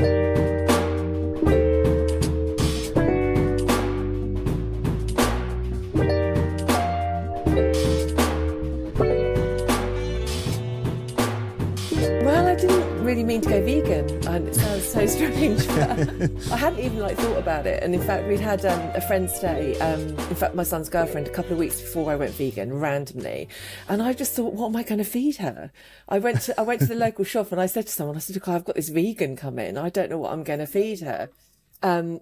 Well, I hadn't even like thought about it, and in fact, we'd had um, a friend stay. Um, in fact, my son's girlfriend a couple of weeks before I went vegan, randomly, and I just thought, what am I going to feed her? I went to I went to the local shop and I said to someone, I said, "Look, I've got this vegan coming. I don't know what I'm going to feed her." Um,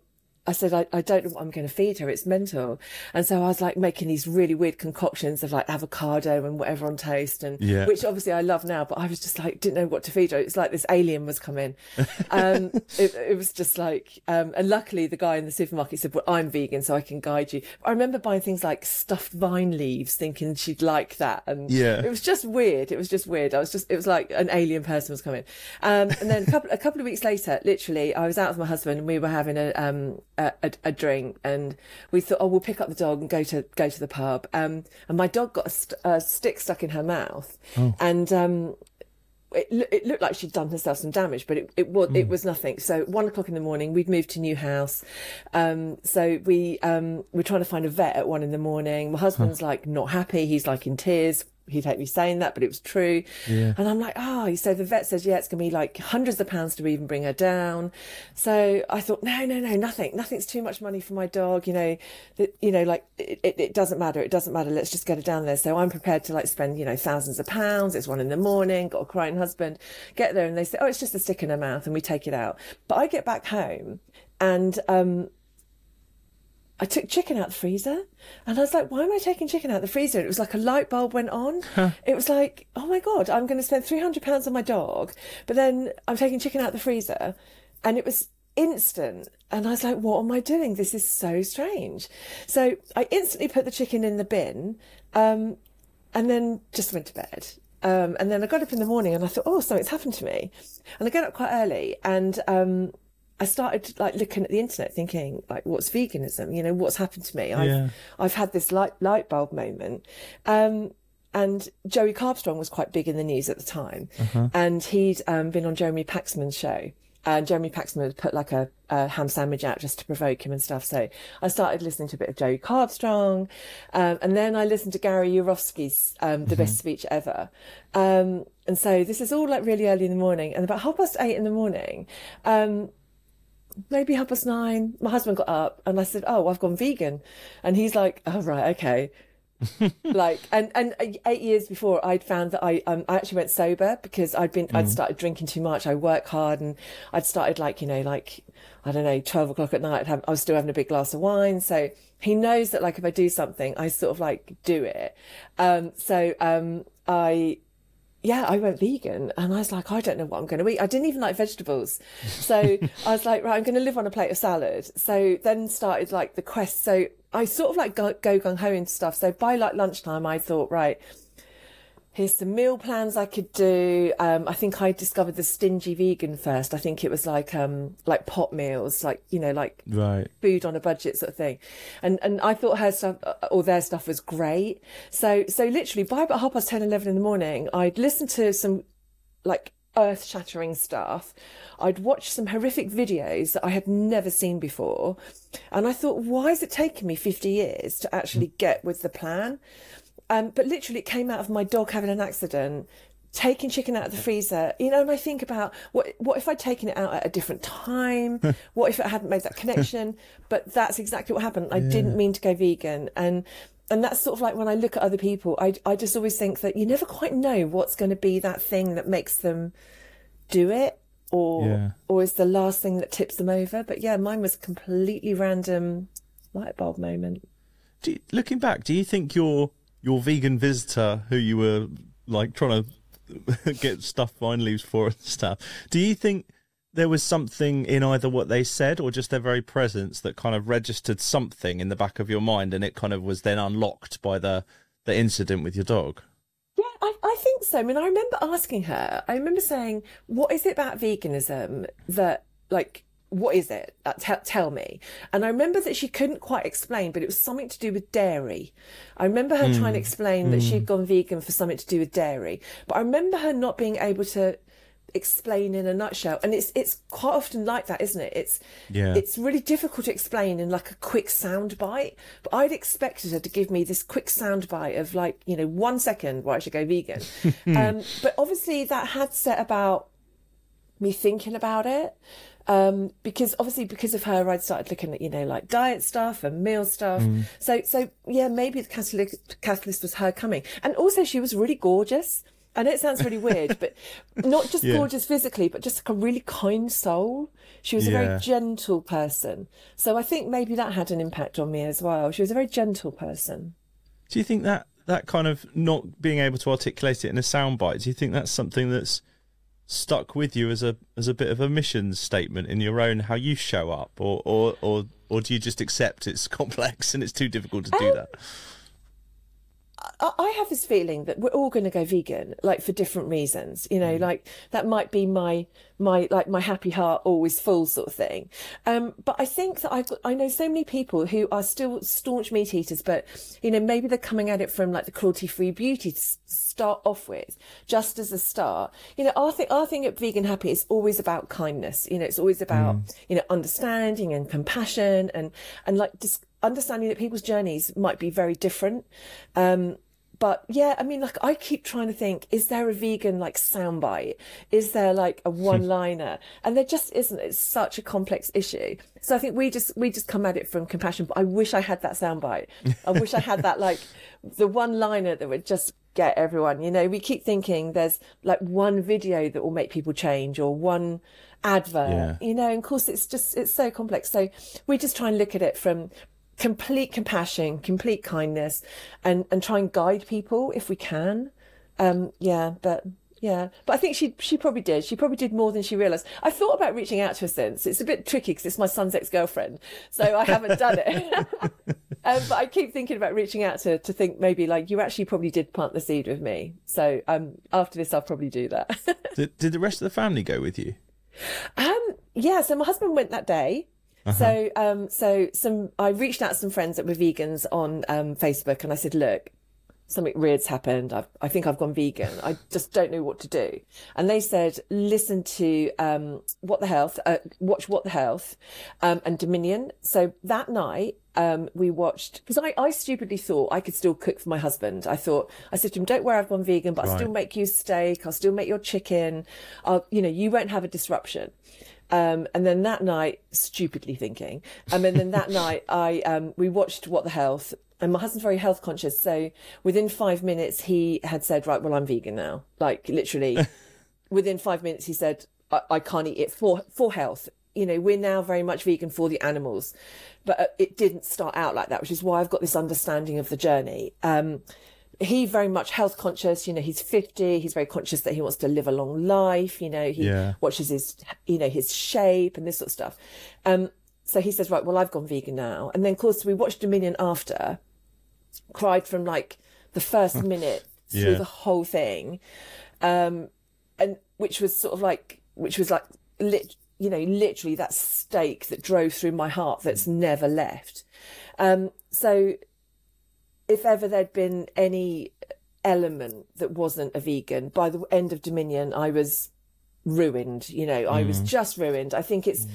I said, I, I don't know what I'm going to feed her. It's mental. And so I was like making these really weird concoctions of like avocado and whatever on toast and Yeah. which obviously I love now, but I was just like, didn't know what to feed her. It's like this alien was coming. Um, it, it was just like, um, and luckily the guy in the supermarket said, well, I'm vegan, so I can guide you. I remember buying things like stuffed vine leaves thinking she'd like that. And Yeah. it was just weird. It was just weird. I was just, it was like an alien person was coming. Um, and then a couple, a couple of weeks later, literally, I was out with my husband and we were having a, um, a, a, a drink and we thought, oh, we'll pick up the dog and go to, go to the pub. Um, and my dog got a, st- a stick stuck in her mouth and, um, it, it looked like she'd done herself some damage, but it, it was it was nothing. So one o'clock in the morning, we'd moved to new house. Um, so we um, we're trying to find a vet at one in the morning. My husband's like not happy. He's like in tears. He'd hate me saying that, but it was true. Yeah. And I'm like, oh, so the vet says, yeah, it's going to be like hundreds of pounds to even bring her down. So I thought, no, no, no, nothing. Nothing's too much money for my dog. You know, that, you know, like it, it, it doesn't matter. It doesn't matter. Let's just get her down there. So I'm prepared to like spend, you know, thousands of pounds. It's one in the morning, got a crying husband, get there and they say, oh, it's just a stick in her mouth and we take it out. But I get back home and, um, I took chicken out the freezer and I was like, why am I taking chicken out the freezer? It was like a light bulb went on. It was like, oh my God, I'm going to spend £300 on my dog, but then I'm taking chicken out the freezer. And it was instant. And I was like, what am I doing? This is so strange. So I instantly put the chicken in the bin um, and then just went to bed. Um, and then I got up in the morning and I thought, oh, something's happened to me. And I got up quite early and um, I started like looking at the internet, thinking like, what's veganism? You know, what's happened to me? I've Yeah. I've had this light light bulb moment. Um, and Joey Carbstrong was quite big in the news at the time, and he'd um, been on Jeremy Paxman's show. And Jeremy Paxman had put like a, a ham sandwich out just to provoke him and stuff. So I started listening to a bit of Joey Carbstrong, um, and then I listened to Gary Yourofsky's um, "The Best Speech Ever." Um, and so this is all like really early in the morning, and about half past eight in the morning, um, maybe half past nine, my husband got up and I said, Oh, I've gone vegan. And he's like, Oh, right, okay. like, and, and eight years before I'd found that I, um, I actually went sober because I'd been, I'd started drinking too much. I work hard and I'd started like, you know, like, I don't know, 12 o'clock at night, I'd have, I was still having a big glass of wine. So he knows that like if I do something, I sort of like do it. Um, so, um, I, yeah, I went vegan and I was like, I don't know what I'm going to eat. I didn't even like vegetables. So I was like, right, I'm going to live on a plate of salad. So then started like the quest. So I sort of like go, go gung ho into stuff. So by like lunchtime, I thought, right, here's some meal plans I could do. Um, I think I discovered the stingy vegan first. I think it was like, um, like pot meals, like, you know, like Right. food on a budget sort of thing. And and I thought her stuff uh, or their stuff was great. So so literally by about half past 10, 11 in the morning, I'd listen to some like earth shattering stuff. I'd watch some horrific videos that I had never seen before. And I thought, why is it taking me 50 years to actually get with the plan? Um, but literally, it came out of my dog having an accident, taking chicken out of the freezer. You know, and I think about what what if I'd taken it out at a different time? what if it hadn't made that connection? But that's exactly what happened. I didn't mean to go vegan, and and that's sort of like when I look at other people, I I just always think that you never quite know what's going to be that thing that makes them do it. Or, Yeah. or is the last thing that tips them over. But yeah, mine was a completely random light bulb moment. Do you- looking back, do you think your your vegan visitor who you were like trying to get stuffed vine leaves for and stuff, do you think there was something in either what they said or just their very presence that kind of registered something in the back of your mind and it kind of was then unlocked by the the incident with your dog? Yeah, I, I think so. I mean, I remember asking her, I remember saying, what is it about veganism that, like, what is it? Uh, tell tell me. And I remember that she couldn't quite explain, but it was something to do with dairy. I remember her trying to explain that she'd gone vegan for something to do with dairy. But I remember her not being able to explain in a nutshell and it's it's quite often like that isn't it it's Yeah. it's really difficult to explain in like a quick sound bite but i'd expected her to give me this quick sound bite of like you know one second why i should go vegan um, but obviously that had set about me thinking about it um, because obviously because of her i'd started looking at you know like diet stuff and meal stuff so so yeah maybe the catalyst, catalyst was her coming and also she was really gorgeous I know it sounds really weird, but not just Yeah. gorgeous physically, but just like a really kind soul. She was a very gentle person. So I think maybe that had an impact on me as well. She was a very gentle person. Do you think that that kind of not being able to articulate it in a soundbite? Do you think that's something that's stuck with you as a as a bit of a mission statement in your own how you show up, or or or, or do you just accept it's complex and it's too difficult to do um, that? I I have this feeling that we're all going to go vegan, like for different reasons. You know, like that might be my my like my happy heart always full sort of thing. Um, but I think that I've I know so many people who are still staunch meat eaters, but you know maybe they're coming at it from like the cruelty free beauty to start off with, just as a start. You know, our thing our thing at Vegan Happy is always about kindness. You know, it's always about you know understanding and compassion and and like just understanding that people's journeys might be very different. Um, but yeah, I mean, like I keep trying to think: is there a vegan like soundbite? Is there like a hmm. one-liner? and there just isn't. It's such a complex issue. So I think we just we just come at it from compassion. But I wish I had that soundbite. I wish I had that like the one-liner that would just get everyone. You know, we keep thinking there's like one video that will make people change or one advert. Yeah. You know, and of course it's just it's so complex. So we just try and look at it from complete compassion, complete kindness, and and try and guide people if we can. Um, yeah, but yeah, but I think she she probably did. She probably did more than she realised. I thought about reaching out to her since. It's a bit tricky because it's my son's ex girlfriend, so I haven't done it. um, but I keep thinking about reaching out to her to think maybe like you actually probably did plant the seed with me. So um, after this, I'll probably do that. Did, did the rest of the family go with you? Um, yeah, so my husband went that day. So, um, so some I reached out to some friends that were vegans on um, Facebook, and I said, "Look, something weird's happened. I've, I think I've gone vegan. I just don't know what to do." And they said, "Listen to um, What the Health, uh, watch What the Health, um, and Dominion." So that night. Um, we watched because I, I stupidly thought I could still cook for my husband. I thought I said to him, "Don't worry, I've gone vegan, but I'll still make you steak. I'll still make your chicken. I'll, you know, you won't have a disruption." Um, and then that night, stupidly thinking, um, and then that night, I um, we watched What the Health, and my husband's very health conscious. So within five minutes, he had said, "Right, well, I'm vegan now." Like literally, within five minutes, he said, I, "I can't eat it for for health." You know, we're now very much vegan for the animals, but uh, it didn't start out like that, which is why I've got this understanding of the journey. Um, he very much health conscious you know he's 50 he's very conscious that he wants to live a long life you know he Yeah. watches his you know his shape and this sort of stuff um so he says right well i've gone vegan now and then of course we watched dominion after cried from like the first minute through the whole thing um and which was sort of like which was like lit you know literally that stake that drove through my heart that's never left um so if ever there'd been any element that wasn't a vegan, by the end of Dominion, I was ruined. You know, I was just ruined. I think it's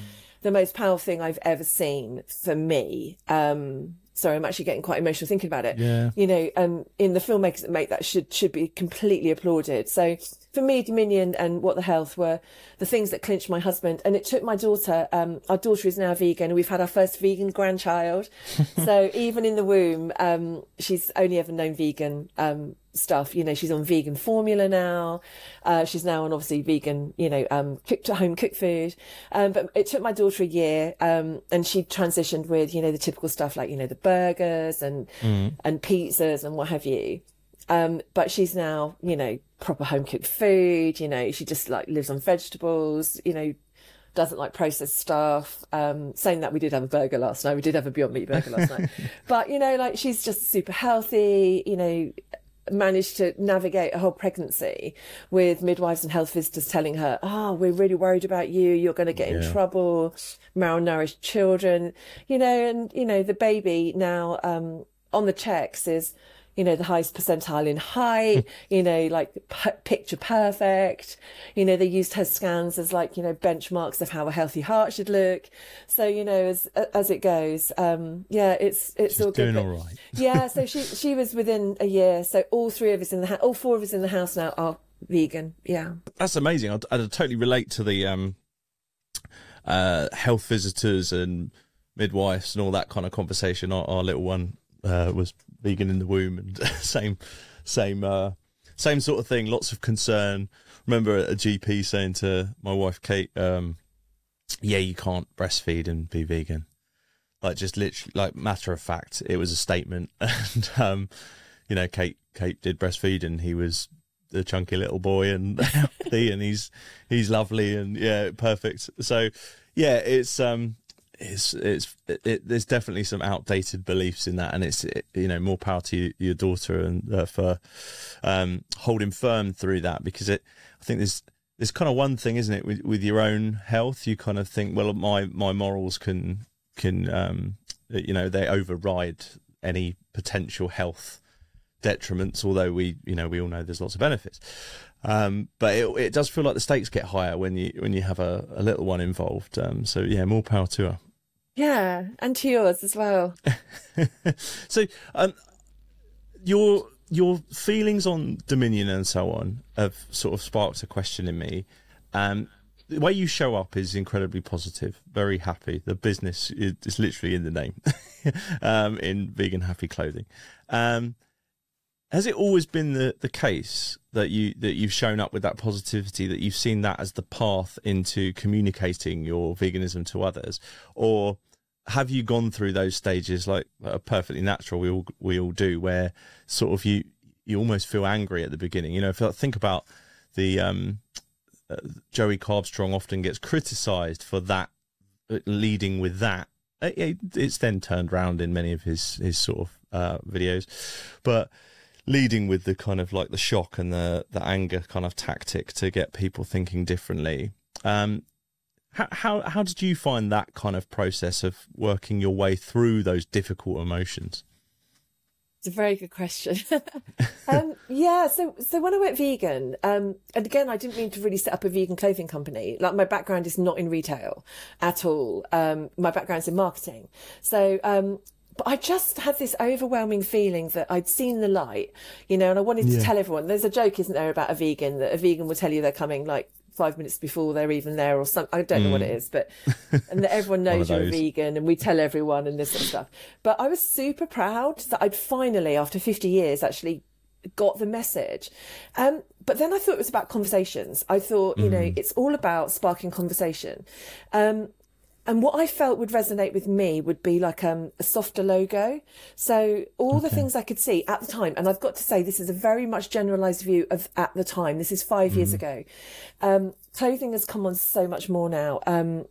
the most powerful thing I've ever seen for me. Um, sorry, I'm actually getting quite emotional thinking about it. Yeah. You know, um, in the filmmakers that make that should should be completely applauded. So for me, Dominion and What the Health were the things that clinched my husband. And it took my daughter, um, our daughter is now vegan, and we've had our first vegan grandchild. so even in the womb, um, she's only ever known vegan um, stuff. You know, she's on vegan formula now. Uh, she's now on obviously vegan, you know, um, cooked at home cooked food. Um, but it took my daughter a year, um, and she transitioned with, you know, the typical stuff like, you know, the burgers and, and pizzas and what have you. Um, but she's now, you know, proper home cooked food. You know, she just like lives on vegetables, you know, doesn't like processed stuff. Um, saying that we did have a burger last night. We did have a Beyond Meat burger last night. But, you know, like she's just super healthy, you know, managed to navigate a whole pregnancy with midwives and health visitors telling her, oh, we're really worried about you. You're going to get in trouble. Malnourished children, you know, and, you know, the baby now, um, on the checks is, you know, the highest percentile in height, you know, like p- picture perfect. You know, they used her scans as like, you know, benchmarks of how a healthy heart should look. So, you know, as, as it goes, um, yeah, it's, it's She's all good. doing all right. yeah. So she, she was within a year. So all three of us in the house, all four of us in the house now are vegan. Yeah. That's amazing. I'd, I'd totally relate to the um, uh, health visitors and midwives and all that kind of conversation. Our, our little one uh, was vegan in the womb, and same, same, uh, same sort of thing. Lots of concern. Remember a GP saying to my wife Kate, um, "Yeah, you can't breastfeed and be vegan." Like just literally, like matter of fact, it was a statement, and um, you know, Kate Kate did breastfeed, and he was the chunky little boy and healthy, and he's he's lovely and yeah, perfect. So yeah, it's um it's it's it, there's definitely some outdated beliefs in that, and it's it, you know more power to you, your daughter and uh, for um holding firm through that because it I think there's there's kind of one thing, isn't it, with with your own health, you kind of think, well, my my morals can can um you know they override any potential health detriments, although we, you know, we all know there's lots of benefits. Um, but it, it does feel like the stakes get higher when you when you have a, a little one involved. Um, so yeah, more power to her. Yeah, and to yours as well. so um, your your feelings on Dominion and so on have sort of sparked a question in me. Um, the way you show up is incredibly positive, very happy. The business is, is literally in the name, um, in vegan happy clothing. Um, has it always been the, the case that you that you've shown up with that positivity that you've seen that as the path into communicating your veganism to others? Or have you gone through those stages like are perfectly natural we all we all do where sort of you you almost feel angry at the beginning? You know if I think about the um uh, Joey Carbstrong often gets criticized for that uh, leading with that it, it's then turned around in many of his his sort of uh, videos. But leading with the kind of like the shock and the the anger kind of tactic to get people thinking differently. Um, how how how did you find that kind of process of working your way through those difficult emotions? It's a very good question. um, yeah, so so when I went vegan, um, and again, I didn't mean to really set up a vegan clothing company. Like my background is not in retail at all. Um, my background's in marketing. So um, but I just had this overwhelming feeling that I'd seen the light, you know, and I wanted to tell everyone. There's a joke, isn't there, about a vegan that a vegan will tell you they're coming like five minutes before they're even there or something. I don't mm. know what it is, but and that everyone knows you're a vegan and we tell everyone and this sort of stuff. But I was super proud that I'd finally, after 50 years, actually got the message. Um, but then I thought it was about conversations. I thought, you mm. know, it's all about sparking conversation. Um, and what I felt would resonate with me would be like um, a softer logo. So all okay. the things I could see at the time, and I've got to say this is a very much generalized view of at the time. This is five mm. years ago. Um, clothing has come on so much more now. Um,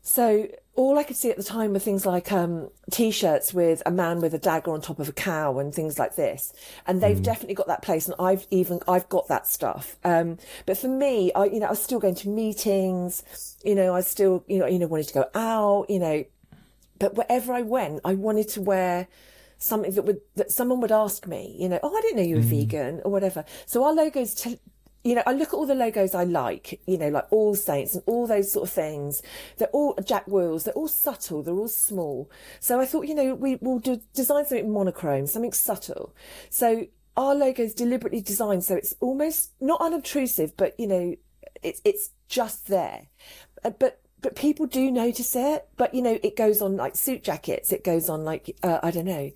so all I could see at the time were things like um, t-shirts with a man with a dagger on top of a cow and things like this. And they've mm. definitely got that place. And I've even, I've got that stuff. Um, but for me, I, you know, I was still going to meetings, you know, I still, you know, you know, wanted to go out, you know, but wherever I went, I wanted to wear something that would, that someone would ask me, you know, oh, I didn't know you were mm. vegan or whatever. So our logos t- you know, I look at all the logos I like, you know, like All Saints and all those sort of things. They're all Jack Wills. They're all subtle. They're all small. So I thought, you know, we will do, design something monochrome, something subtle. So our logo is deliberately designed so it's almost not unobtrusive, but you know, it's it's just there. Uh, but but people do notice it. But you know, it goes on like suit jackets. It goes on like uh, I don't know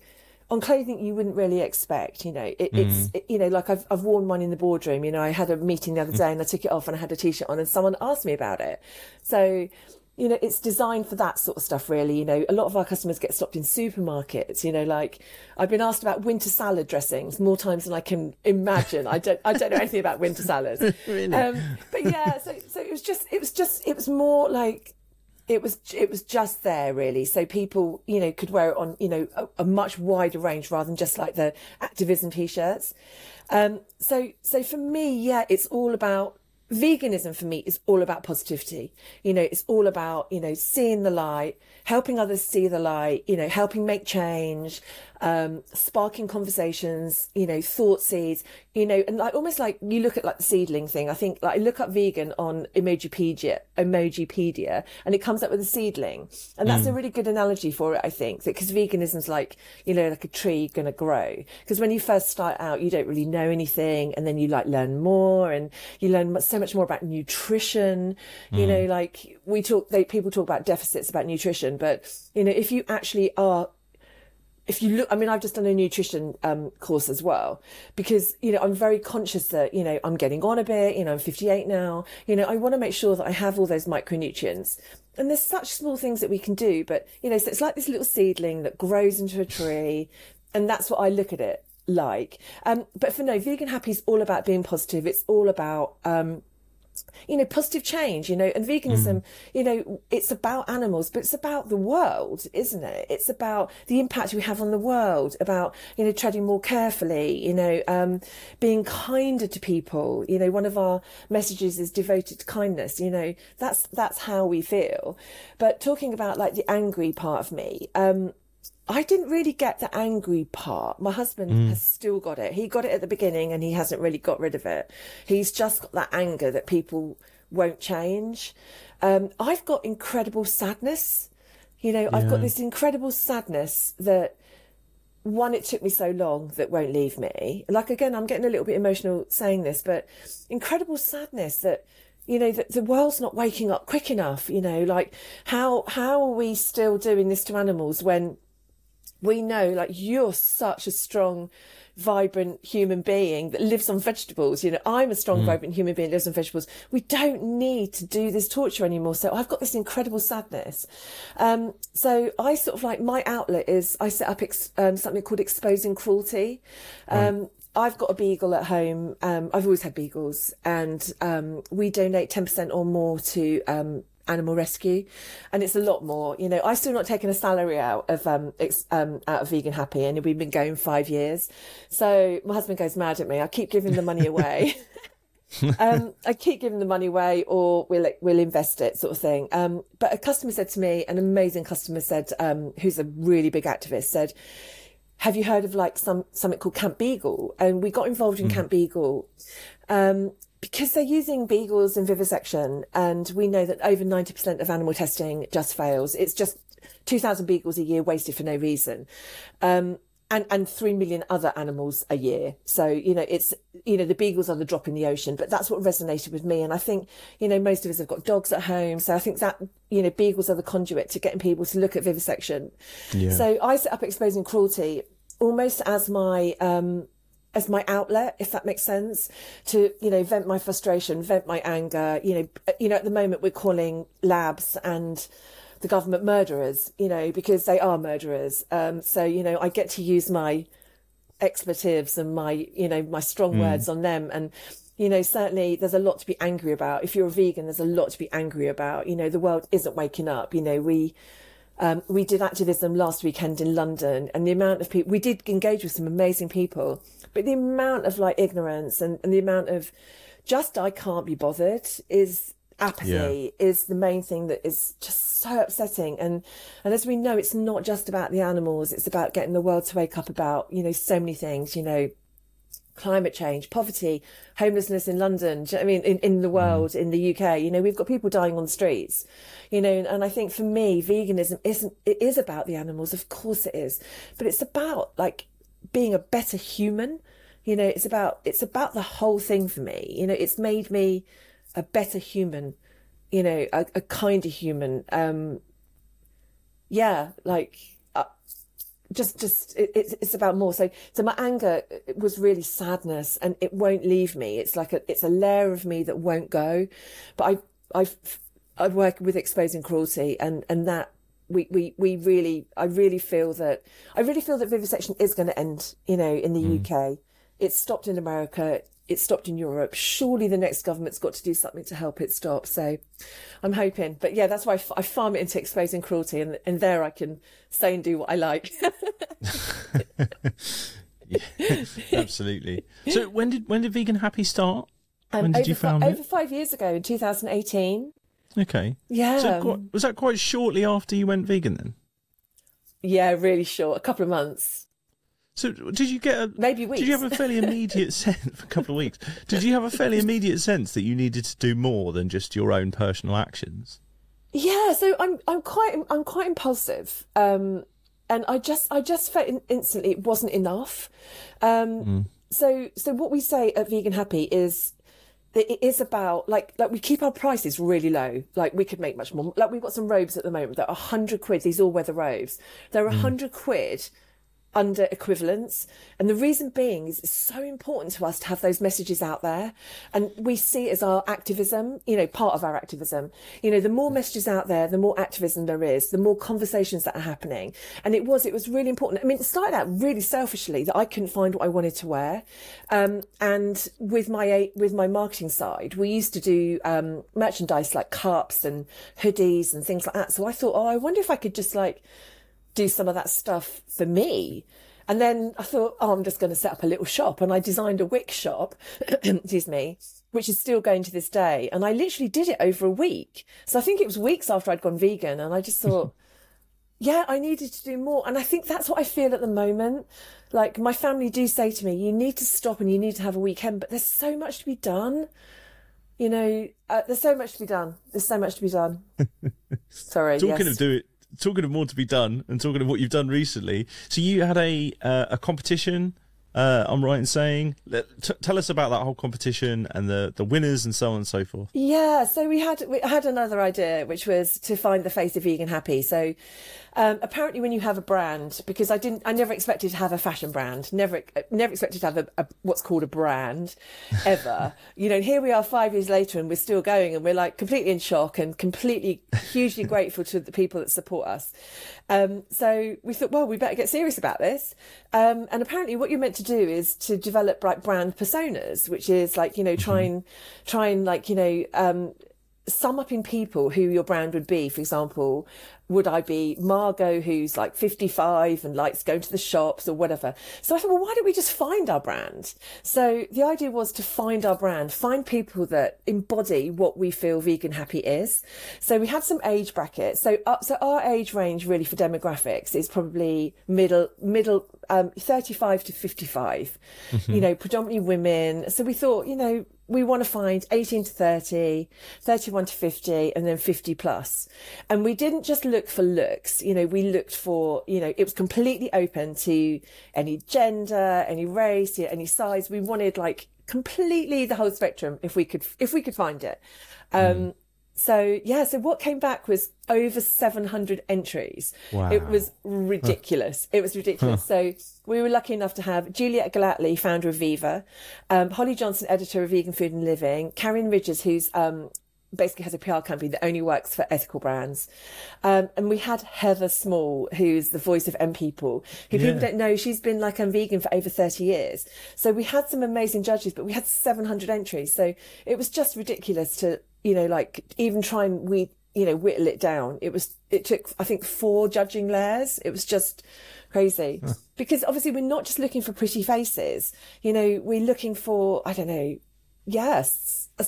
on clothing you wouldn't really expect. You know, it, mm. it's it, you know like I've I've worn one in the boardroom. You know, I had a meeting the other day and I took it off and I had a t-shirt on and someone asked me about it. So you know, it's designed for that sort of stuff, really. You know, a lot of our customers get stopped in supermarkets. You know, like I've been asked about winter salad dressings more times than I can imagine. I don't, I don't know anything about winter salads. really? Um, but yeah, so so it was just, it was just, it was more like it was it was just there really. So people you know could wear it on you know a, a much wider range rather than just like the activism t-shirts. Um, so so for me yeah it's all about veganism for me is all about positivity. You know it's all about you know seeing the light helping others see the light you know helping make change um, sparking conversations, you know, thought seeds, you know, and like almost like you look at like the seedling thing. I think like I look up vegan on Emojipedia, Emojipedia, and it comes up with a seedling, and that's mm. a really good analogy for it. I think because veganism's like you know like a tree going to grow because when you first start out you don't really know anything, and then you like learn more and you learn so much more about nutrition. Mm. You know, like we talk, they, people talk about deficits about nutrition, but you know if you actually are if you look, I mean, I've just done a nutrition um, course as well because, you know, I'm very conscious that, you know, I'm getting on a bit, you know, I'm 58 now, you know, I want to make sure that I have all those micronutrients. And there's such small things that we can do, but, you know, so it's like this little seedling that grows into a tree. And that's what I look at it like. Um, but for no, vegan happy is all about being positive. It's all about, um, you know, positive change, you know, and veganism, mm. you know, it's about animals, but it's about the world, isn't it? It's about the impact we have on the world, about, you know, treading more carefully, you know, um, being kinder to people. You know, one of our messages is devoted to kindness, you know, that's, that's how we feel. But talking about like the angry part of me, um, I didn't really get the angry part. My husband mm. has still got it. He got it at the beginning and he hasn't really got rid of it. He's just got that anger that people won't change. Um, I've got incredible sadness. You know, yeah. I've got this incredible sadness that one, it took me so long that won't leave me. Like, again, I'm getting a little bit emotional saying this, but incredible sadness that you know that the world's not waking up quick enough you know like how how are we still doing this to animals when we know like you're such a strong vibrant human being that lives on vegetables you know i'm a strong mm. vibrant human being that lives on vegetables we don't need to do this torture anymore so i've got this incredible sadness um, so i sort of like my outlet is i set up ex- um, something called exposing cruelty um, right. I've got a beagle at home. Um, I've always had beagles, and um, we donate ten percent or more to um, animal rescue and it's a lot more you know I've still not taken a salary out of um, um out of vegan happy and we've been going five years so my husband goes mad at me i keep giving the money away um, I keep giving the money away, or we'll we'll invest it, sort of thing. Um, but a customer said to me, an amazing customer said, um, who's a really big activist, said, "Have you heard of like some something called Camp Beagle?" And we got involved in mm. Camp Beagle, um, because they're using beagles in vivisection, and we know that over 90% of animal testing just fails. It's just 2,000 beagles a year wasted for no reason. Um, and, and 3 million other animals a year. So, you know, it's, you know, the beagles are the drop in the ocean, but that's what resonated with me. And I think, you know, most of us have got dogs at home. So I think that, you know, beagles are the conduit to getting people to look at vivisection. Yeah. So I set up exposing cruelty almost as my, um, as my outlet, if that makes sense, to you know vent my frustration, vent my anger. You know, you know at the moment we're calling labs and the government murderers. You know because they are murderers. Um, so you know I get to use my expletives and my you know my strong mm. words on them and you know certainly there's a lot to be angry about if you're a vegan there's a lot to be angry about you know the world isn't waking up you know we um, we did activism last weekend in London, and the amount of people we did engage with some amazing people, but the amount of like ignorance and, and the amount of just I can't be bothered is apathy yeah. is the main thing that is just so upsetting and and as we know it's not just about the animals it's about getting the world to wake up about you know so many things you know climate change, poverty, homelessness in London, I mean, in, in the mm. world, mm. in the UK, you know, we've got people dying on the streets, you know, and I think for me, veganism isn't, it is about the animals. Of course it is, but it's about like being a better human. You know, it's about, it's about the whole thing for me. You know, it's made me a better human, you know, a, a kinder human. Um, yeah, like, just just it, it's it's about more so so my anger was really sadness and it won't leave me it's like a it's a layer of me that won't go but i i i work with exposing cruelty and and that we, we, we really, I really feel that, I really feel that vivisection is going to end, you know, in the mm. UK. It's stopped in America it stopped in Europe. Surely the next government's got to do something to help it stop. So I'm hoping. But yeah, that's why I, f- I farm it into exposing cruelty, and, and there I can say and do what I like. yeah, absolutely. So when did when did Vegan Happy start? Um, when did you found fi- it? Over five years ago, in 2018. Okay. Yeah. So was that quite shortly after you went vegan then? Yeah, really short. A couple of months. So did you get a maybe weeks. Did you have a fairly immediate sense for a couple of weeks? Did you have a fairly immediate sense that you needed to do more than just your own personal actions? Yeah, so I'm I'm quite I'm quite impulsive, um, and I just I just felt instantly it wasn't enough. Um, mm. So so what we say at Vegan Happy is that it is about like like we keep our prices really low. Like we could make much more. Like we've got some robes at the moment that are hundred quid. These all weather robes. They're a mm. hundred quid under equivalence. And the reason being is it's so important to us to have those messages out there. And we see it as our activism, you know, part of our activism. You know, the more messages out there, the more activism there is, the more conversations that are happening. And it was, it was really important. I mean, it started out really selfishly that I couldn't find what I wanted to wear. Um, and with my, with my marketing side, we used to do, um, merchandise like cups and hoodies and things like that. So I thought, oh, I wonder if I could just like, do some of that stuff for me. And then I thought, oh, I'm just going to set up a little shop. And I designed a Wix shop, excuse me, which is still going to this day. And I literally did it over a week. So I think it was weeks after I'd gone vegan. And I just thought, yeah, I needed to do more. And I think that's what I feel at the moment. Like my family do say to me, you need to stop and you need to have a weekend, but there's so much to be done. You know, uh, there's so much to be done. There's so much to be done. Sorry. Talking yes. of do it, talking of more to be done and talking of what you've done recently. So you had a uh, a competition. Uh, I'm right in saying. T- tell us about that whole competition and the, the winners and so on and so forth. Yeah, so we had we had another idea, which was to find the face of vegan happy. So um, apparently, when you have a brand, because I didn't, I never expected to have a fashion brand. Never, never expected to have a, a what's called a brand, ever. you know, here we are five years later, and we're still going, and we're like completely in shock and completely hugely grateful to the people that support us. Um, so we thought, well, we better get serious about this. Um, and apparently, what you're meant to do is to develop like brand personas, which is like you know, try mm-hmm. and try and like you know um, sum up in people who your brand would be. For example, would I be Margot, who's like 55 and likes going to the shops or whatever? So I thought, well, why don't we just find our brand? So the idea was to find our brand, find people that embody what we feel vegan happy is. So we had some age brackets. So, up, so our age range really for demographics is probably middle, middle, um, 35 to 55, mm-hmm. you know, predominantly women. So we thought, you know, we want to find 18 to 30, 31 to 50, and then 50 plus. And we didn't just look for looks. You know, we looked for, you know, it was completely open to any gender, any race, you know, any size. We wanted like completely the whole spectrum if we could, if we could find it. Um, mm. So yeah, so what came back was over 700 entries. Wow. It was ridiculous. It was ridiculous. So we were lucky enough to have Juliet Gellatley, founder of Viva, um, Holly Johnson, editor of Vegan Food and Living, Karen Ridges, who's um, basically has a PR company that only works for ethical brands. Um, and we had Heather Small, who's the voice of M People, who yeah. people don't know, she's been like I'm vegan for over 30 years. So we had some amazing judges, but we had 700 entries. So it was just ridiculous to you know, like even try and we, you know, whittle it down. It was, it took, I think, four judging layers. It was just crazy because obviously we're not just looking for pretty faces. You know, we're looking for, I don't know, yes, a,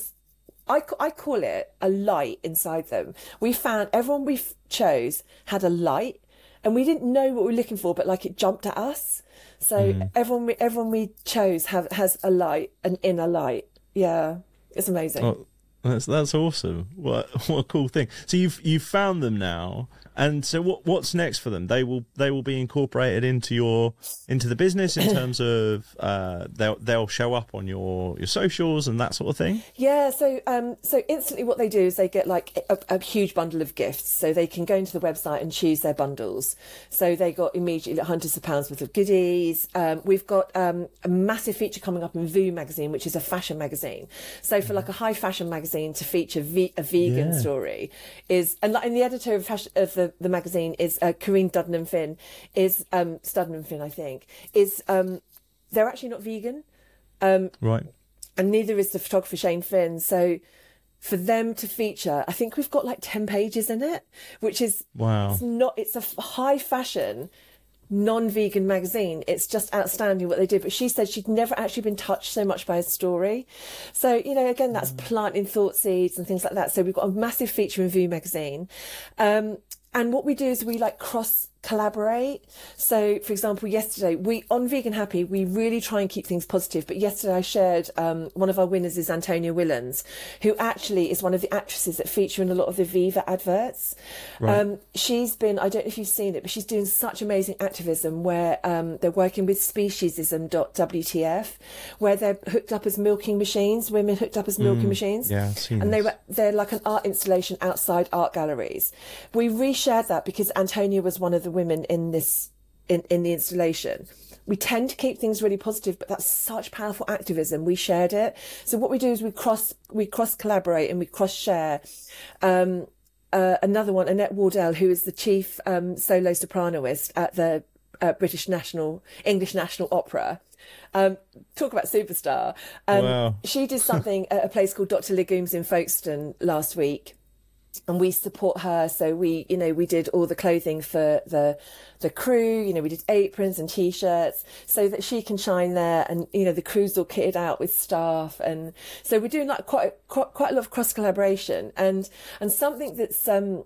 I, I call it a light inside them. We found everyone we chose had a light and we didn't know what we were looking for, but like it jumped at us. So mm. everyone, we, everyone we chose have, has a light, an inner light. Yeah. It's amazing. Oh that's that's awesome. What what a cool thing. So you've you've found them now, and so what what's next for them? They will they will be incorporated into your into the business in terms of uh, they'll they'll show up on your your socials and that sort of thing. Yeah. So um so instantly what they do is they get like a, a huge bundle of gifts, so they can go into the website and choose their bundles. So they got immediately hundreds of pounds worth of goodies. Um, we've got um, a massive feature coming up in Voo magazine, which is a fashion magazine. So for like a high fashion magazine to feature ve- a vegan yeah. story is and like in the editor of, fashion, of the the, magazine is uh, Corinne Duddenham Finn is um, Studdenham Finn, I think, is um, they're actually not vegan, um, right? And neither is the photographer Shane Finn. So for them to feature, I think we've got like ten pages in it, which is wow. It's not. It's a high fashion non-vegan magazine it's just outstanding what they did but she said she'd never actually been touched so much by a story so you know again that's mm. planting thought seeds and things like that so we've got a massive feature in view magazine um, and what we do is we like cross collaborate. So, for example, yesterday we on Vegan Happy we really try and keep things positive. But yesterday I shared um, one of our winners is Antonia Whillans, who actually is one of the actresses that feature in a lot of the Viva adverts. Right. Um, she's been I don't know if you've seen it, but she's doing such amazing activism where um, they're working with speciesism.wtf, where they're hooked up as milking machines, women hooked up as milking mm, machines, yeah, and they were they're like an art installation outside art galleries. We reshared that because Antonia was one of the women in this in, in the installation we tend to keep things really positive, but that's such powerful activism. We shared it. So what we do is we cross, we cross collaborate and we cross share. Um, uh, another one, Annette Wardell, who is the chief um, solo sopranoist at the uh, British National English National Opera. Um, talk about superstar. Um, wow. she did something at a place called Dr. Legumes in Folkestone last week and we support her. So we, you know, we did all the clothing for the the crew. You know, we did aprons and t-shirts so that she can shine there. And you know, the crew's all kitted out with staff, and so we're doing like quite quite, quite a lot of cross collaboration. And and something that's um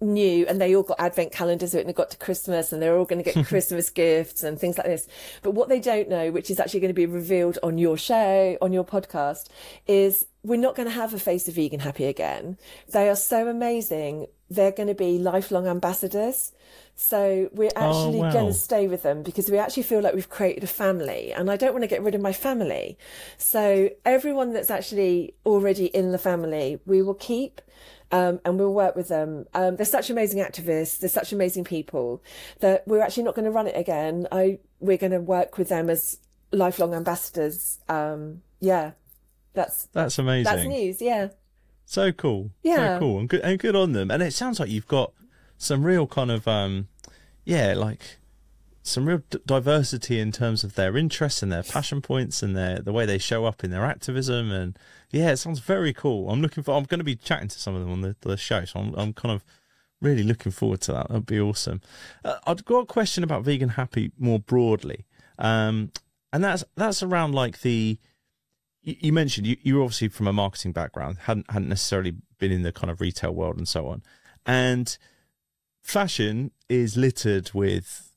new and they all got advent calendars and it got to christmas and they're all going to get christmas gifts and things like this but what they don't know which is actually going to be revealed on your show on your podcast is we're not going to have a face of vegan happy again they are so amazing they're going to be lifelong ambassadors so we're oh, actually oh, wow. going to stay with them because we actually feel like we've created a family and I don't want to get rid of my family. So everyone that's actually already in the family, we will keep um, and we'll work with them. Um, they're such amazing activists. They're such amazing people that we're actually not going to run it again. I we're going to work with them as lifelong ambassadors. Um, yeah, that's that's amazing. That's news. Yeah. So cool. Yeah. So cool and good and good on them. And it sounds like you've got some real kind of um, yeah, like some real d- diversity in terms of their interests and their passion points and their the way they show up in their activism and yeah, it sounds very cool. I'm looking for. I'm going to be chatting to some of them on the, the show, so I'm I'm kind of really looking forward to that. That'd be awesome. Uh, I've got a question about vegan happy more broadly, um, and that's that's around like the. You, you mentioned you you're obviously from a marketing background, hadn't hadn't necessarily been in the kind of retail world and so on, and fashion is littered with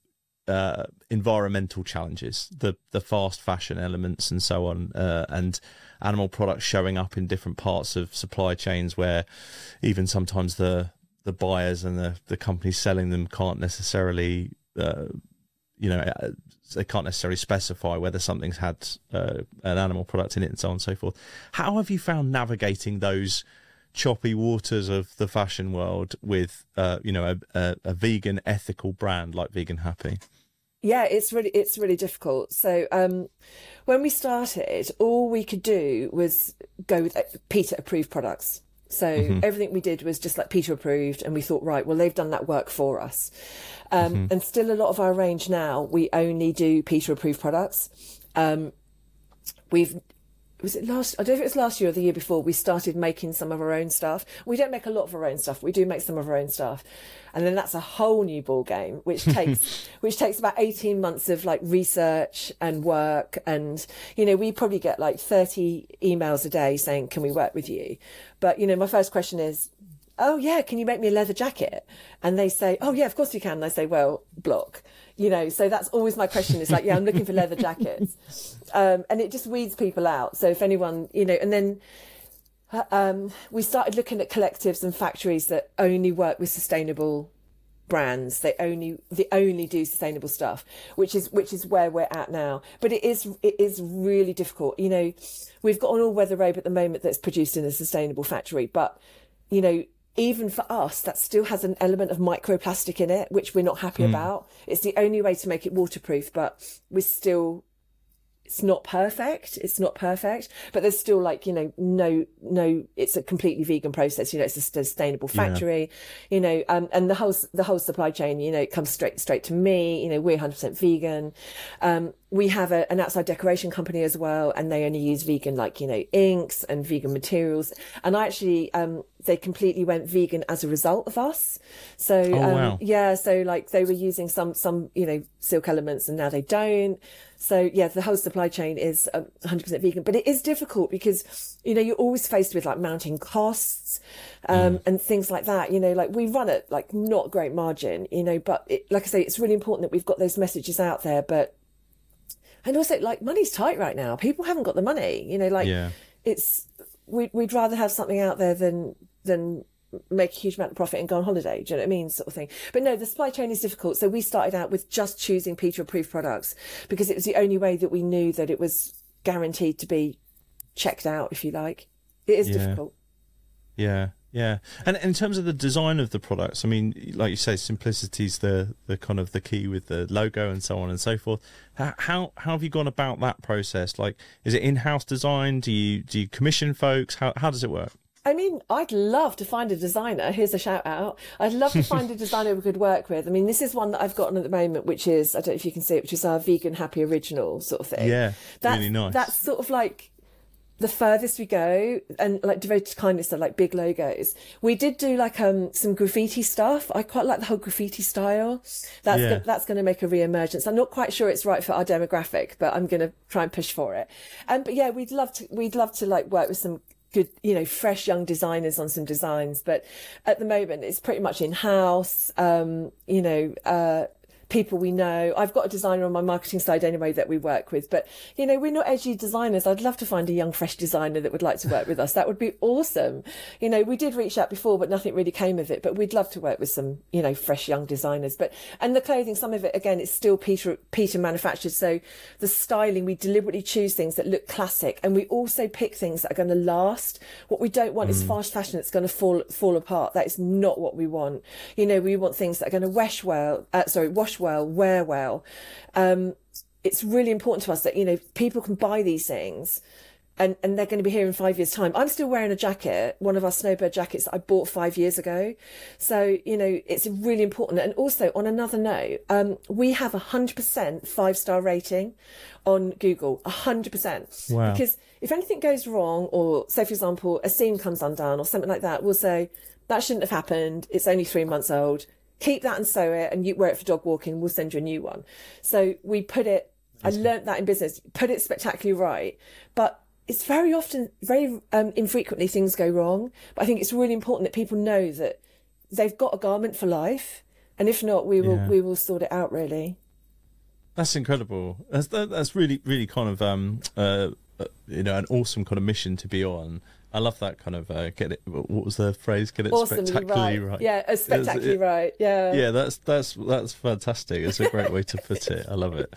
uh, environmental challenges, the the fast fashion elements and so on, uh, and animal products showing up in different parts of supply chains where even sometimes the the buyers and the the companies selling them can't necessarily uh, you know uh, they can't necessarily specify whether something's had uh, an animal product in it and so on and so forth. How have you found navigating those? choppy waters of the fashion world with uh, you know a, a, a, vegan ethical brand like vegan happy yeah it's really it's really difficult so um, when we started all we could do was go with PETA approved products so mm-hmm. everything we did was just like PETA approved and we thought right well they've done that work for us um, mm-hmm. and still a lot of our range now we only do PETA approved products um, we've was it last I don't know if it was last year or the year before we started making some of our own stuff. We don't make a lot of our own stuff. We do make some of our own stuff. And then that's a whole new ball game which takes which takes about 18 months of like research and work and you know we probably get like 30 emails a day saying can we work with you. But you know my first question is oh yeah, can you make me a leather jacket? And they say, oh yeah, of course you can. And I say, well, block you know. So that's always my question. Is like yeah i'm looking for leather jackets. Um, and it just weeds people out. So if anyone you know and then uh, um, we started looking at collectives and factories that only work with sustainable brands. They only they only do sustainable stuff which is which is where we're at now. But it is it is really difficult. You know we've got an all-weather robe at the moment that's produced in a sustainable factory but you know even for us, that still has an element of microplastic in it, which we're not happy mm. about. It's the only way to make it waterproof, but we're still, it's not perfect. It's not perfect, but there's still like, you know, no, no, it's a completely vegan process. You know, it's a sustainable factory, yeah. you know, um, and the whole, the whole supply chain, you know, it comes straight, straight to me. You know, we're 100% vegan. Um, we have a, an outside decoration company as well, and they only use vegan, like you know, inks and vegan materials. And I actually, um, they completely went vegan as a result of us. So Oh, um, wow. yeah, so like they were using some some you know silk elements, and now they don't. So yeah, the whole supply chain is um, 100% vegan, but it is difficult because you know you're always faced with like mounting costs um, and things like that. You know, like we run at like not great margin, you know, but it, like I say, it's really important that we've got those messages out there, but and also like money's tight right now. People haven't got the money you know like Yeah. it's we'd, we'd rather have something out there than than make a huge amount of profit and go on holiday. Do you know what i mean? Sort of thing. But no the supply chain is difficult. So we started out with just choosing PETA approved products because it was the only way that we knew that it was guaranteed to be checked out if you like. It is Yeah. difficult. Yeah, yeah. And in terms of the design of the products, I mean, like you say, simplicity's the the kind of the key with the logo and so on and so forth. How how, how have you gone about that process? Like, is it in house design? Do you do you commission folks? How how does it work? I mean, I'd love to find a designer. Here's a shout out. I'd love to find a designer we could work with. I mean, this is one that I've gotten at the moment, which is, I don't know if you can see it, which is our vegan happy original sort of thing. Yeah, that's, really nice. That's sort of like the furthest we go and like devoted to kindness are like big logos. We did do like um some graffiti stuff. I quite like the whole graffiti style. That's Yeah. go- that's going to make a re-emergence. I'm not quite sure it's right for our demographic, but I'm going to try and push for it. Um, but yeah, we'd love to we'd love to like work with some good, you know, fresh young designers on some designs. But at the moment, it's pretty much in house. Um, you know, uh, people we know. I've got a designer on my marketing side anyway that we work with, but you know, we're not edgy designers. I'd love to find a young, fresh designer that would like to work with us. That would be awesome. You know, we did reach out before, but nothing really came of it. But we'd love to work with some, you know, fresh young designers. But and the clothing, some of it again, it's still PETA PETA manufactured. So the styling, we deliberately choose things that look classic, and we also pick things that are going to last. What we don't want is fast fashion that's going to fall fall apart. That is not what we want. You know, we want things that are going to wash well. Uh, sorry, wash well, wear well. Um, it's really important to us that you know people can buy these things and and they're going to be here in five years time. I'm still wearing a jacket one of our snowbird jackets that i bought five years ago. So you know it's really important. And also on another note um, we have a hundred percent five star rating on google a hundred percent. Because if anything goes wrong or say for example a seam comes undone or something like that we'll say that shouldn't have happened. It's only three months old keep that and sew it and you wear it for dog walking we'll send you a new one so we put it i learnt that in business put it spectacularly right but it's very often very um, infrequently things go wrong but i think it's really important that people know that they've got a garment for life and if not we will Yeah. we will sort it out really That's incredible. That's that, that's really really kind of um uh uh, you know an awesome kind of mission to be on. I love that kind of uh, get it. What was the phrase? Get it awesomely spectacularly right. right. yeah uh, spectacularly it- right yeah yeah that's that's that's fantastic it's a great way to put it i love it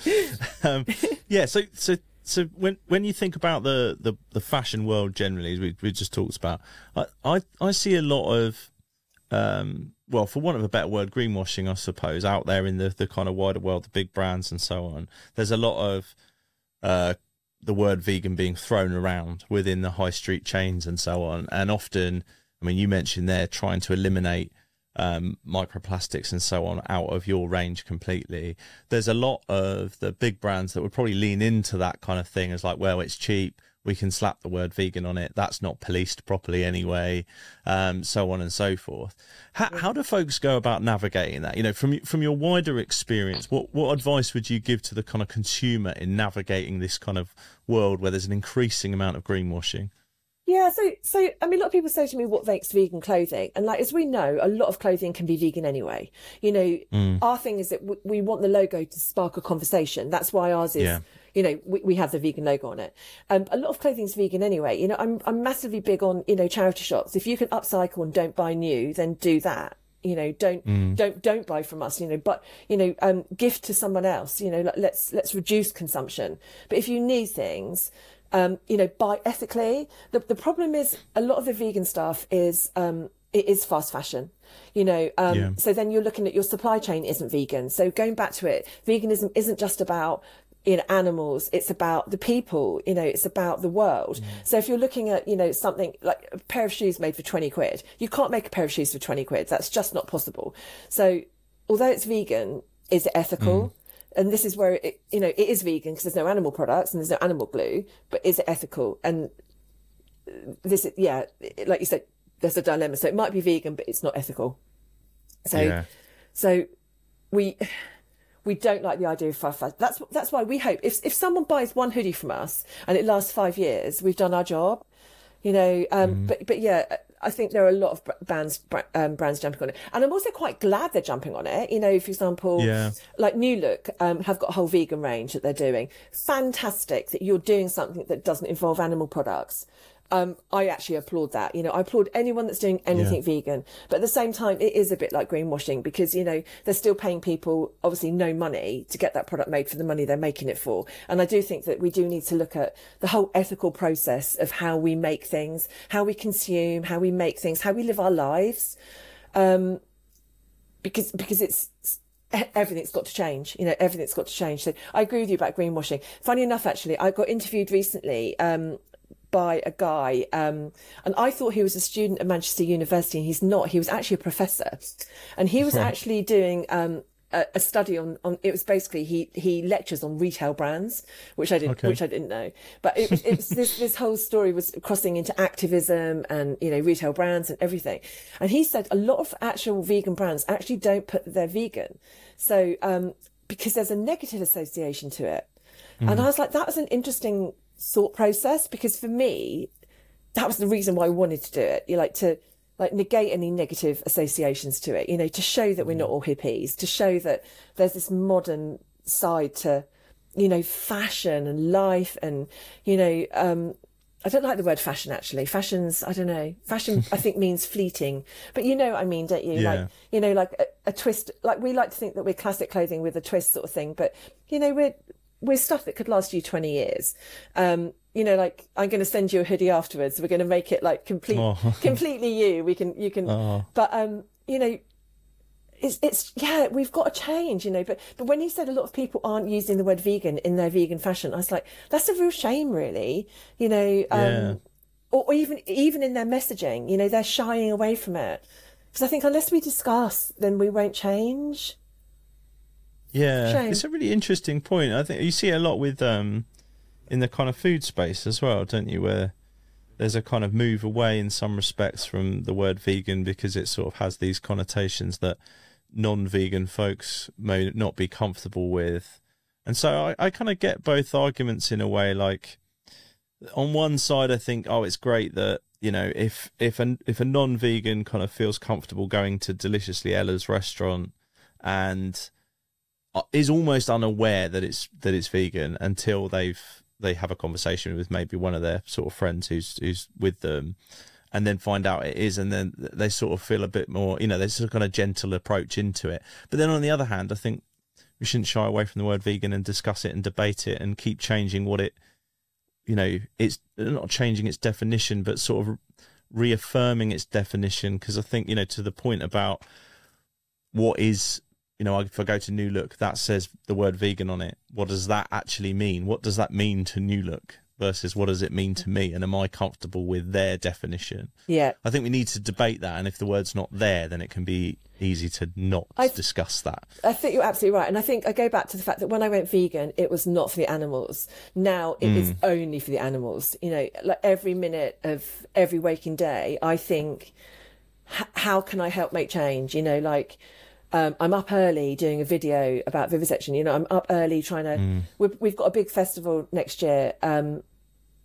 um, yeah so so so when when you think about the the, the fashion world generally we, we just talked about I, I i see a lot of um well for want of a better word greenwashing i suppose out there in the the kind of wider world the big brands and so on there's a lot of uh the word vegan being thrown around within the high street chains and so on and often i mean you mentioned there trying to eliminate um, microplastics and so on out of your range completely. There's a lot of the big brands that would probably lean into that kind of thing as like, well, it's cheap. We can slap the word vegan on it. That's not policed properly anyway, um, so on and so forth. How, how do folks go about navigating that? You know, from from your wider experience, what what advice would you give to the kind of consumer in navigating this kind of world where there's an increasing amount of greenwashing? Yeah, so so I mean, a lot of people say to me, "What makes vegan clothing?" And like as we know, a lot of clothing can be vegan anyway. You know, our thing is that w- we want the logo to spark a conversation. That's why ours is. Yeah. You know, we, we have the vegan logo on it. Um, a lot of clothing's vegan anyway. You know, I'm I'm massively big on you know charity shops. If you can upcycle and don't buy new, then do that. You know, don't don't don't buy from us. You know, but you know, um, gift to someone else. You know, like, let's let's reduce consumption. But if you need things, um, you know, buy ethically. The the problem is a lot of the vegan stuff is um, it is fast fashion. You know, um, Yeah. so then you're looking at your supply chain isn't vegan. So going back to it, veganism isn't just about know animals it's about the people you know it's about the world mm. so if you're looking at you know something like a pair of shoes made for 20 quid you can't make a pair of shoes for 20 quid that's just not possible so although it's vegan is it ethical mm. and this is where it, you know it is vegan because there's no animal products and there's no animal glue, but is it ethical? And this, is, yeah, like you said, there's a dilemma. So it might be vegan, but it's not ethical. So, yeah. so we we don't like the idea of five five. That's that's why we hope if if someone buys one hoodie from us and it lasts five years, we've done our job. You know, um, mm. but but yeah, I think there are a lot of brands um, brands jumping on it, and I'm also quite glad they're jumping on it. You know, for example, yeah. like New Look um, have got a whole vegan range that they're doing. Fantastic that you're doing something that doesn't involve animal products um, I actually applaud that. You know, I applaud anyone that's doing anything yeah. vegan. But at the same time, it is a bit like greenwashing because, you know, they're still paying people obviously no money to get that product made for the money they're making it for. And I do think that we do need to look at the whole ethical process of how we make things, how we consume, how we make things, how we live our lives. Um, because, because it's, everything's got to change. You know, everything's got to change. So I agree with you about greenwashing. Funny enough, actually, I got interviewed recently um, by a guy, um, and I thought he was a student at Manchester University, and he's not. He was actually a professor, and he was actually doing um, a, a, study on, on. It was basically he he lectures on retail brands, which I didn't okay. which I didn't know. But it, it was this this whole story was crossing into activism and you know retail brands and everything. And he said a lot of actual vegan brands actually don't put they're vegan, so um, because there's a negative association to it. Mm. And I was like, that was an interesting thought process because for me, that was the reason why I wanted to do it. You like to like negate any negative associations to it, you know, to show that we're not all hippies, to show that there's this modern side to, you know, fashion and life and, you know, um, I don't like the word fashion actually. Fashion's, I don't know. Fashion, I think means fleeting, but you know what I mean, don't you? Yeah. Like, you know, like a, a, twist, like we like to think that we're classic clothing with a twist sort of thing, but you know, we're, with stuff that could last you 20 years. Um, you know, like I'm going to send you a hoodie afterwards. We're going to make it like complete, oh. completely you. We can, you can, oh. but, um, you know, it's, it's, yeah, we've got to change, you know, but, but when you said a lot of people aren't using the word vegan in their vegan fashion, I was like, that's a real shame, really, you know, um, yeah. or, or even, even in their messaging, you know, they're shying away from it. Because I think unless we discuss, then we won't change. Yeah, Shame. it's a really interesting point. I think you see a lot with um, in the kind of food space as well, don't you? Where there's a kind of move away in some respects from the word vegan because it sort of has these connotations that non-vegan folks may not be comfortable with, and so I, I kind of get both arguments in a way. Like on one side, I think, oh, it's great that you know if if an if a non-vegan kind of feels comfortable going to Deliciously Ella's restaurant and Uh, is almost unaware that it's that it's vegan until they've they have a conversation with maybe one of their sort of friends who's who's with them and then find out it is and then they sort of feel a bit more you know there's a kind of gentle approach into it. But then on the other hand i think we shouldn't shy away from the word vegan and discuss it and debate it and keep changing what it you know it's not changing its definition but sort of reaffirming its definition. Because i think you know to the point about what is you know, if I go to New Look, that says the word vegan on it. What does that actually mean? What does that mean to New Look versus what does it mean to me? And am I comfortable with their definition? Yeah. I think we need to debate that. And if the word's not there, then it can be easy to not th- discuss that. I think you're absolutely right. And I think I go back to the fact that when I went vegan, it was not for the animals. Now it mm. is only for the animals. You know, like every minute of every waking day, I think, how can I help make change? You know, like, um, I'm up early doing a video about vivisection. You know, I'm up early trying to. Mm. We've, we've got a big festival next year um,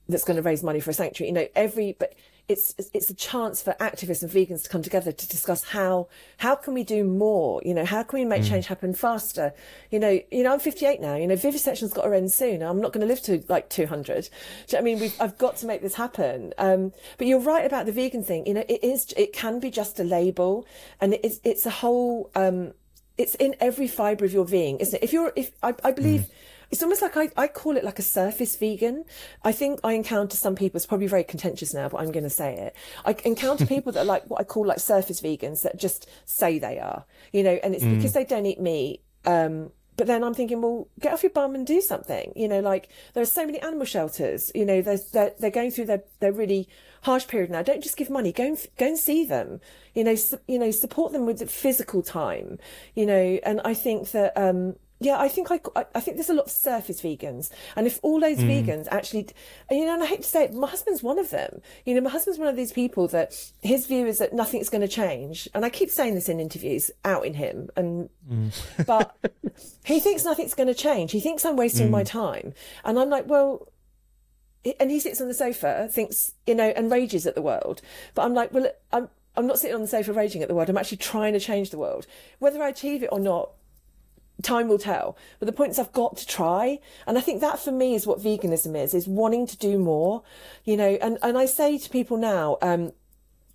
that's going to raise money for a sanctuary. You know, every but it's it's a chance for activists and vegans to come together to discuss how how can we do more? You know how can we make mm. change happen faster? You know you know i'm 58 now. You know vivisection's got to end soon. I'm not going to live to like 200 i mean? We've, i've got to make this happen. Um, but you're right about the vegan thing. You know it is it can be just a label and it's it's a whole um, it's in every fiber of your being isn't it? If you're if i, I believe mm it's almost like I, I call it like a surface vegan. I think I encounter some people, it's probably very contentious now, but I'm going to say it. I encounter people that are like what I call like surface vegans that just say they are, you know, and it's mm. because they don't eat meat. Um, but then I'm thinking, well, get off your bum and do something. You know, like there are so many animal shelters. You know, they're they're, they're going through their their really harsh period now. Don't just give money. Go and go and see them. You know, su- you know, support them with the physical time. You know, and I think that um, yeah, I think I, I think there's a lot of surface vegans, and if all those mm. vegans actually, you know, and I hate to say it, my husband's one of them. You know, my husband's one of these people that his view is that nothing's going to change, and I keep saying this in interviews, out in him, and mm. but he thinks nothing's going to change. He thinks I'm wasting mm. my time, and I'm like, well, and he sits on the sofa, thinks, you know, and rages at the world. But I'm like, well, I'm I'm not sitting on the sofa raging at the world. I'm actually trying to change the world. Whether I achieve it or not, time will tell. But the point is I've got to try. And I think that for me is what veganism is, is wanting to do more, you know, and, and I say to people now, um,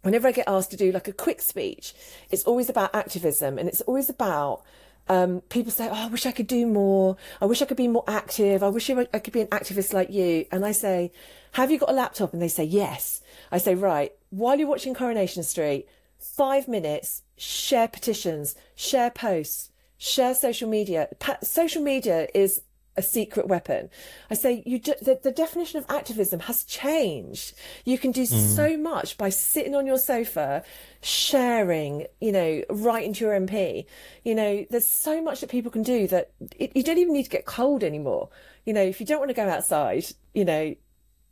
whenever I get asked to do like a quick speech, it's always about activism and it's always about um, people say, Oh, I wish I could do more. I wish I could be more active. I wish I could be an activist like you. And I say, Have you got a laptop? And they say, Yes. I say, Right, while you're watching Coronation Street, five minutes, share petitions, share posts, share social media. Pa- social media is a secret weapon. I say you do, the, the, definition of activism has changed. You can do mm. so much by sitting on your sofa, sharing, you know, writing to your MP. You know, there's so much that people can do that it, you don't even need to get cold anymore. You know, if you don't want to go outside, you know,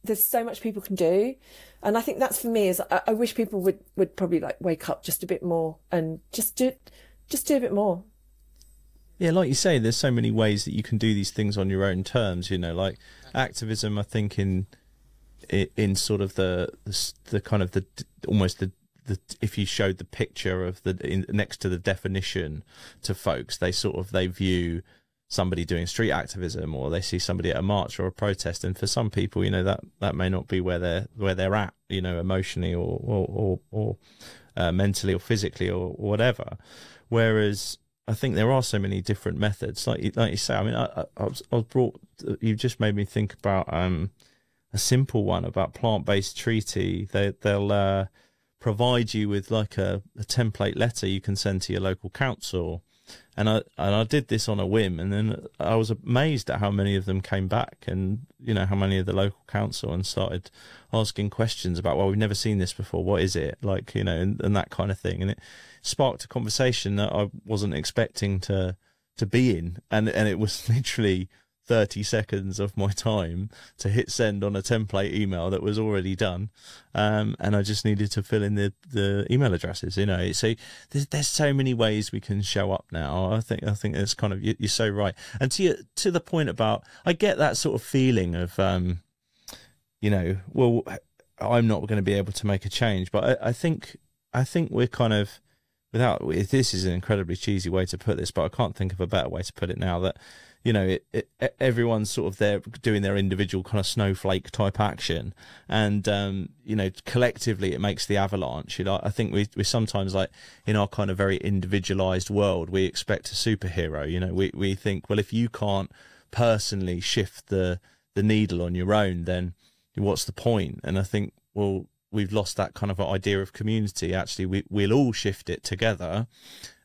there's so much people can do. And I think that's for me is I, I wish people would, would probably like wake up just a bit more and just do, just do a bit more. Yeah, like you say, there's so many ways that you can do these things on your own terms. You know, like activism. I think in in sort of the the, the kind of the almost the the, if you showed the picture of the in, next to the definition to folks, they sort of they view somebody doing street activism or they see somebody at a march or a protest, and for some people, you know that that may not be where they're where they're at, you know, emotionally or or or, or uh, mentally or physically or, or whatever. Whereas I think there are so many different methods. Like like you say, I mean, I, I, was, I was brought. You just made me think about um, a simple one about plant based treaty. They they'll uh, provide you with like a, a template letter you can send to your local council and I and I did this on a whim, and then I was amazed at how many of them came back, and you know how many of the local council and started asking questions about, well, we've never seen this before. What is it? Like, you know, and, and that kind of thing, and it sparked a conversation that I wasn't expecting to to be in, and and it was literally 30 seconds of my time to hit send on a template email that was already done. Um, and I just needed to fill in the, the email addresses, you know. So there's, there's so many ways we can show up now. I think, I think it's kind of, you're so right. And to, to the point about, I get that sort of feeling of, um, you know, well, I'm not going to be able to make a change, but I, I think, I think we're kind of, without, this is an incredibly cheesy way to put this, but I can't think of a better way to put it now that, you know, it, it, everyone's sort of there doing their individual kind of snowflake type action, and um, you know, collectively it makes the avalanche. You know, I think we we sometimes like in our kind of very individualized world, we expect a superhero. You know, we we think, well, if you can't personally shift the the needle on your own, then what's the point? And I think, well, we've lost that kind of idea of community. Actually, we we'll all shift it together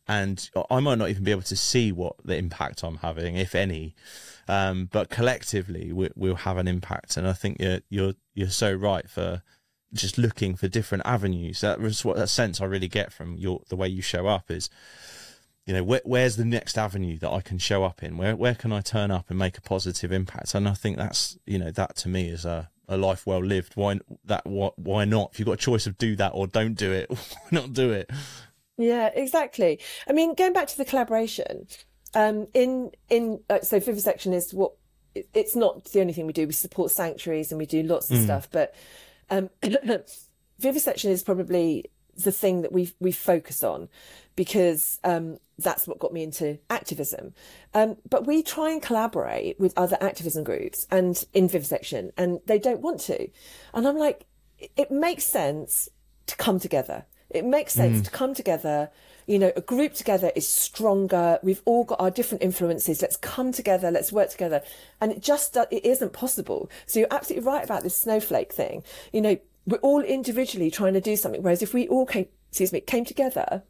and I might not even be able to see what the impact I'm having, if any. Um, but collectively, we, will have an impact, and I think you're you're you're so right for just looking for different avenues. That was what that sense I really get from your the way you show up is, you know, where, where's the next avenue that I can show up in? Where where can I turn up and make a positive impact? And I think that's you know that to me is a a life well lived. Why that? What? Why not? If you've got a choice of do that or don't do it, why not do it? Yeah, exactly. I mean, going back to the collaboration, um, in in uh, so vivisection is what it's not the only thing we do. We support sanctuaries and we do lots of mm. stuff, but um, vivisection is probably the thing that we we focus on because um, that's what got me into activism. Um, but we try and collaborate with other activism groups and in vivisection, and they don't want to. And I'm like, it makes sense to come together it makes sense mm. to come together. You know, a group together is stronger. We've all got our different influences. Let's come together. Let's work together. And it just, it isn't possible. So you're absolutely right about this snowflake thing. You know, we're all individually trying to do something. Whereas if we all came, excuse me, came together,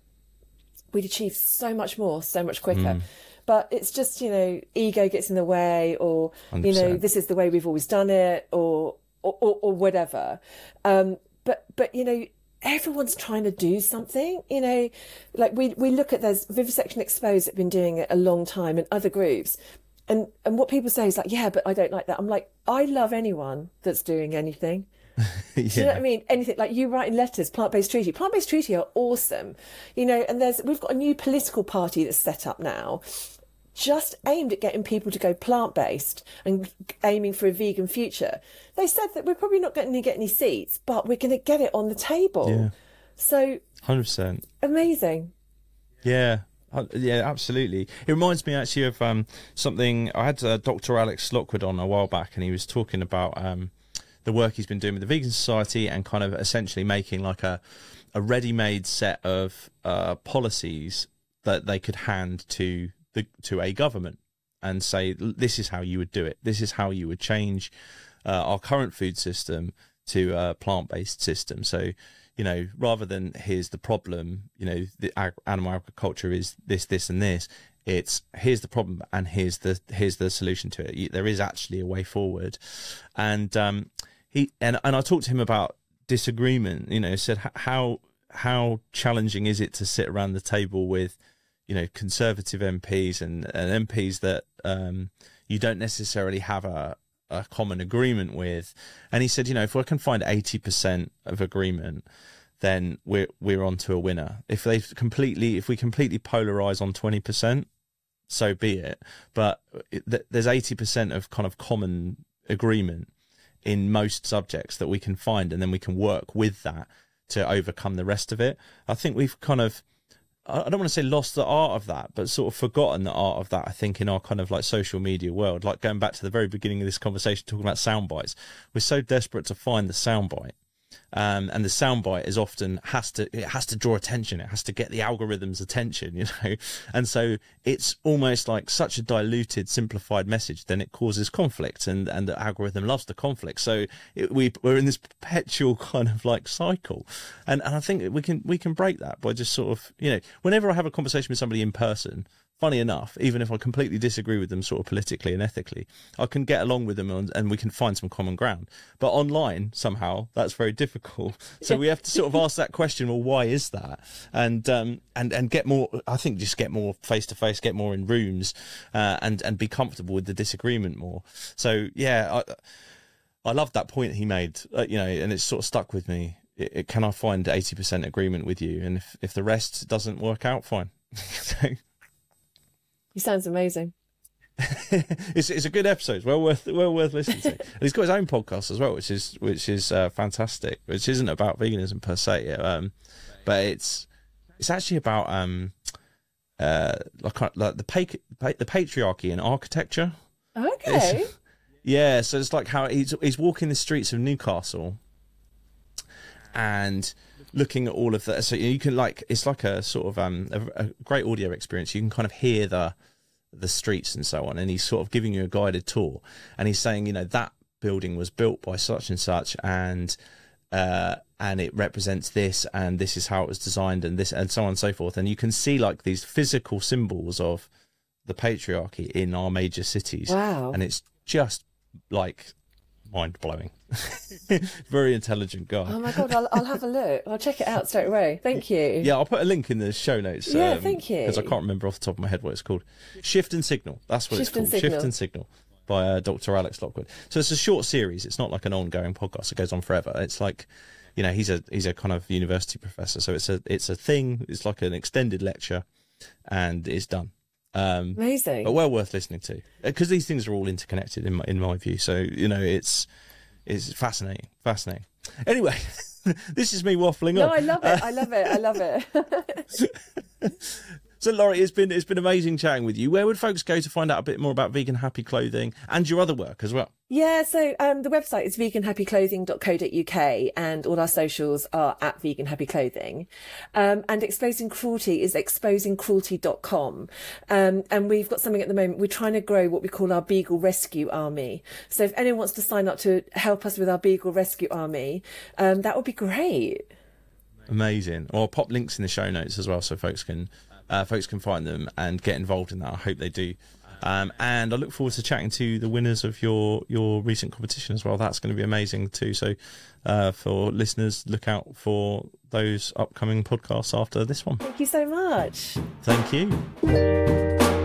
we'd achieve so much more, so much quicker. Mm. But it's just, you know, ego gets in the way or, 100%. you know, this is the way we've always done it or, or, or, or whatever. Um, but, but, you know, everyone's trying to do something, you know, like we, we look at there's Vivisection Exposed have been doing it a long time and other groups. And, and what people say is like, yeah, but I don't like that. I'm like, I love anyone that's doing anything. yeah. Do you know what I mean? Anything like you writing letters, plant based treaty. Plant based treaty are awesome. You know, and there's we've got a new political party that's set up now just aimed at getting people to go plant based and aiming for a vegan future. They said that we're probably not going to get any seats, but we're going to get it on the table. Yeah. So, 100%. Amazing. Yeah. Uh, yeah, absolutely. It reminds me actually of um, something I had uh, Dr. Alex Lockwood on a while back, and he was talking about um, the work he's been doing with the Vegan Society and kind of essentially making like a a ready-made set of uh, policies that they could hand to the to a government and say this is how you would do it. This is how you would change uh, our current food system to a plant-based system. So, you know, rather than here's the problem, you know, the ag- animal agriculture is this, this, and this. It's here's the problem and here's the here's the solution to it. There is actually a way forward, and um, he and and I talked to him about disagreement. You know, said how how challenging is it to sit around the table with you know conservative MPs and, and MPs that um, you don't necessarily have a, a common agreement with. And he said, you know, if we can find eighty percent of agreement, then we're we're on to a winner. If they completely, if we completely polarize on twenty percent, so be it. But it, there's eighty percent of kind of common agreement in most subjects that we can find, and then we can work with that to overcome the rest of it. I think we've kind of I don't want to say lost the art of that, but sort of forgotten the art of that. I think in our kind of like social media world, like going back to the very beginning of this conversation, talking about sound bites, we're so desperate to find the sound bite um, and the soundbite is often has to it has to draw attention. It has to get the algorithm's attention, you know. And so it's almost like such a diluted, simplified message. Then it causes conflict, and and the algorithm loves the conflict. So it, we we're in this perpetual kind of like cycle, and and I think we can we can break that by just sort of you know whenever I have a conversation with somebody in person funny enough, even if I completely disagree with them sort of politically and ethically, I can get along with them and, and we can find some common ground. But online, somehow, that's very difficult. So we have to sort of ask that question, well, why is that? And um, and and get more, I think just get more face to face, get more in rooms uh, and, and be comfortable with the disagreement more. So, yeah, I, I love that point he made, uh, you know, and it's sort of stuck with me. It, it, can I find 80% agreement with you? And if, if the rest doesn't work out, fine. so, he sounds amazing. it's it's a good episode. It's well worth well worth listening to. and he's got his own podcast as well, which is which is uh, fantastic. Which isn't about veganism per se, um, but it's it's actually about um, uh, like like the pa- the patriarchy in architecture. Okay. It's, yeah, so it's like how he's he's walking the streets of Newcastle, and looking at all of that. So you can like it's like a sort of um a, a great audio experience. You can kind of hear the the streets and so on, and he's sort of giving you a guided tour, and he's saying, you know, that building was built by such and such, and uh, and it represents this, and this is how it was designed, and this, and so on and so forth, and you can see like these physical symbols of the patriarchy in our major cities, wow, and it's just like mind blowing. Very intelligent guy. Oh my god, I'll, I'll, have a look. I'll check it out straight away. Thank you. Yeah, I'll put a link in the show notes. Yeah, um, thank you. Because I can't remember off the top of my head what it's called. Shift and Signal. That's what Shift it's called. And Shift and Signal by uh, Dr. Alex Lockwood. So it's a short series. It's not like an ongoing podcast. It goes on forever. It's like, you know, he's a he's a kind of university professor. So it's a it's a thing. It's like an extended lecture, and it's done. Um, Amazing, but well worth listening to because these things are all interconnected in my in my view. So you know, it's it's fascinating, fascinating. Anyway, this is me waffling no, on. No, I love it. Uh, I love it. I love it. So, Lorri, it's been it's been amazing chatting with you. Where would folks go to find out a bit more about vegan happy clothing and your other work as well? Yeah, so um, the website is veganhappyclothing.co.uk and all our socials are at vegan happy clothing. Um, and exposing cruelty is exposingcruelty.com. Um, and we've got something at the moment. We're trying to grow what we call our Beagle Rescue Army. So if anyone wants to sign up to help us with our Beagle Rescue Army, um, that would be great. Amazing. Well, I'll pop links in the show notes as well so folks can uh, folks can find them and get involved in that. I hope they do Um, and I look forward to chatting to the winners of your your recent competition as well. That's going to be amazing too. So uh, for listeners, look out for those upcoming podcasts after this one. Thank you so much. Thank you.